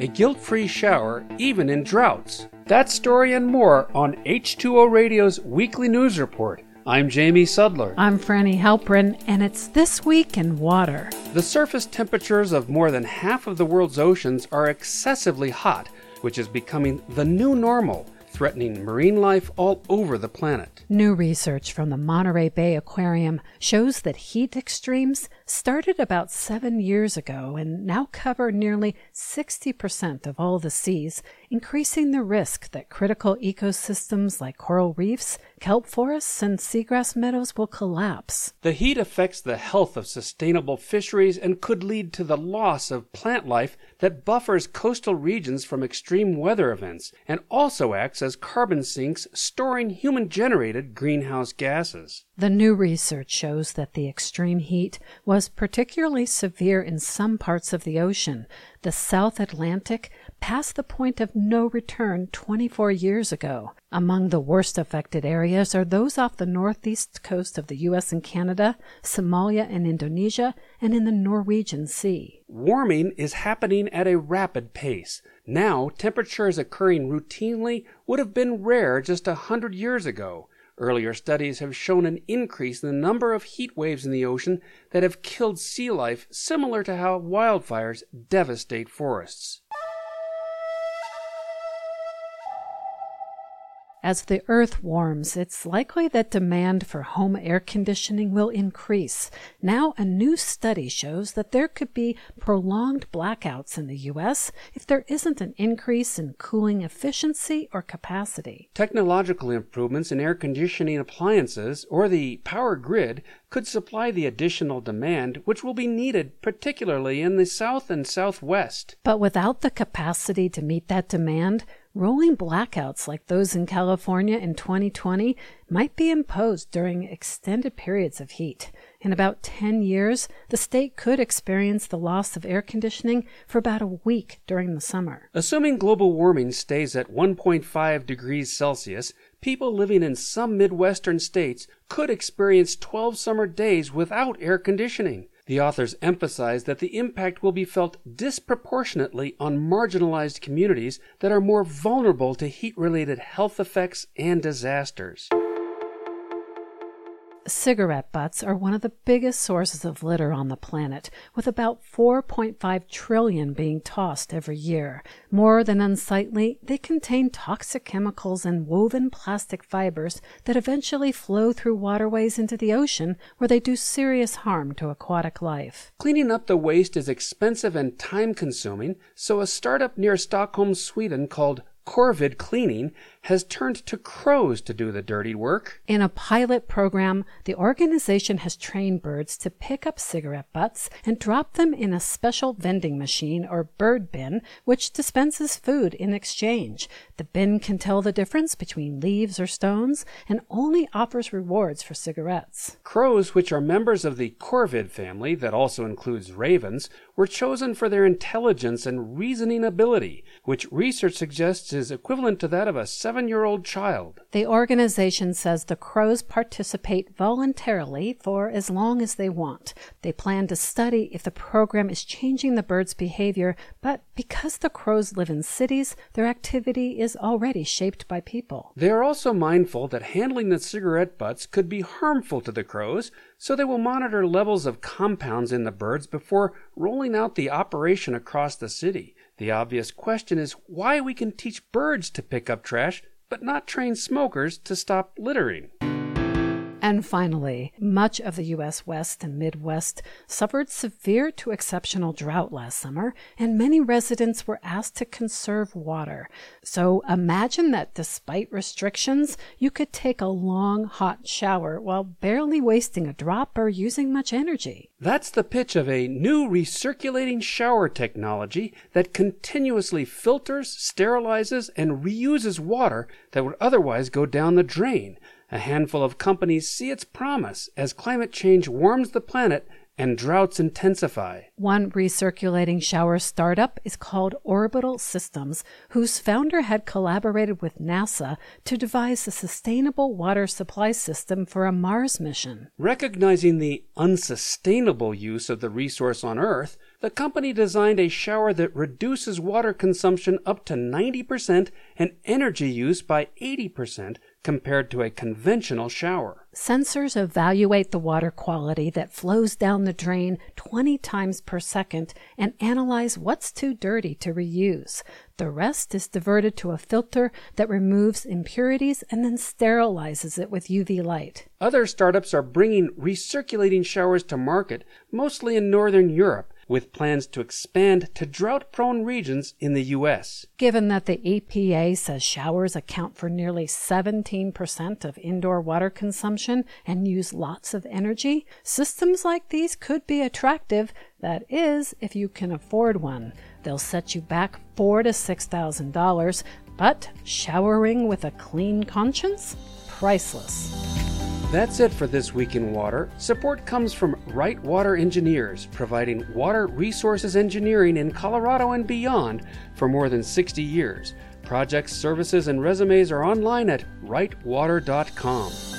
a guilt free shower even in droughts. That story and more on H2O Radio's weekly news report. I'm Jamie Sudler. I'm Frani Halperin, and it's This Week in Water. The surface temperatures of more than half of the world's oceans are excessively hot, which is becoming the new normal threatening marine life all over the planet. New research from the Monterey Bay Aquarium shows that heat extremes started about seven years ago and now cover nearly 60% of all the seas, increasing the risk that critical ecosystems like coral reefs, kelp forests, and seagrass meadows will collapse. The heat affects the health of sustainable fisheries and could lead to the loss of plant life that buffers coastal regions from extreme weather events and also acts as carbon sinks storing human generated greenhouse gases. The new research shows that the extreme heat was particularly severe in some parts of the ocean. The South Atlantic passed the point of no return 24 years ago. Among the worst affected areas are those off the northeast coast of the U.S. and Canada, Somalia and Indonesia, and in the Norwegian Sea. Warming is happening at a rapid pace. Now, temperatures occurring routinely would have been rare just a hundred years ago. Earlier studies have shown an increase in the number of heat waves in the ocean that have killed sea life, similar to how wildfires devastate forests. As the earth warms, it's likely that demand for home air conditioning will increase. Now, a new study shows that there could be prolonged blackouts in the U.S. if there isn't an increase in cooling efficiency or capacity. Technological improvements in air conditioning appliances or the power grid could supply the additional demand which will be needed, particularly in the South and Southwest. But without the capacity to meet that demand, Rolling blackouts like those in California in 2020 might be imposed during extended periods of heat. In about 10 years, the state could experience the loss of air conditioning for about a week during the summer. Assuming global warming stays at 1.5 degrees Celsius, people living in some Midwestern states could experience 12 summer days without air conditioning. The authors emphasize that the impact will be felt disproportionately on marginalized communities that are more vulnerable to heat related health effects and disasters. Cigarette butts are one of the biggest sources of litter on the planet, with about 4.5 trillion being tossed every year. More than unsightly, they contain toxic chemicals and woven plastic fibers that eventually flow through waterways into the ocean, where they do serious harm to aquatic life. Cleaning up the waste is expensive and time consuming, so a startup near Stockholm, Sweden called Corvid Cleaning has turned to crows to do the dirty work. In a pilot program, the organization has trained birds to pick up cigarette butts and drop them in a special vending machine or bird bin, which dispenses food in exchange. The bin can tell the difference between leaves or stones and only offers rewards for cigarettes. Crows, which are members of the corvid family that also includes ravens, were chosen for their intelligence and reasoning ability, which research suggests is equivalent to that of a seven year old child. The organization says the crows participate voluntarily for as long as they want. They plan to study if the program is changing the birds' behavior, but because the crows live in cities, their activity is already shaped by people. They are also mindful that handling the cigarette butts could be harmful to the crows, so they will monitor levels of compounds in the birds before rolling out the operation across the city. The obvious question is why we can teach birds to pick up trash, but not train smokers to stop littering. And finally, much of the U.S. West and Midwest suffered severe to exceptional drought last summer, and many residents were asked to conserve water. So imagine that despite restrictions, you could take a long, hot shower while barely wasting a drop or using much energy. That's the pitch of a new recirculating shower technology that continuously filters, sterilizes, and reuses water that would otherwise go down the drain a handful of companies see its promise as climate change warms the planet and droughts intensify. One recirculating shower startup is called Orbital Systems, whose founder had collaborated with NASA to devise a sustainable water supply system for a Mars mission. Recognizing the unsustainable use of the resource on Earth, the company designed a shower that reduces water consumption up to 90% and energy use by 80% compared to a conventional shower. Sensors evaluate the water quality that flows down the drain 20 times per second and analyze what's too dirty to reuse. The rest is diverted to a filter that removes impurities and then sterilizes it with UV light. Other startups are bringing recirculating showers to market, mostly in Northern Europe with plans to expand to drought prone regions in the U.S. Given that the EPA says showers account for nearly 17% of indoor water consumption and use lots of energy, systems like these could be attractive. That is, if you can afford one. They'll set you back four to six thousand dollars, but showering with a clean conscience? Priceless. That's it for This Week in Water. Support comes from Wright Water Engineers, providing water resources engineering in Colorado and beyond for more than 60 years. Projects, services, and resumes are online at wrightwater.com.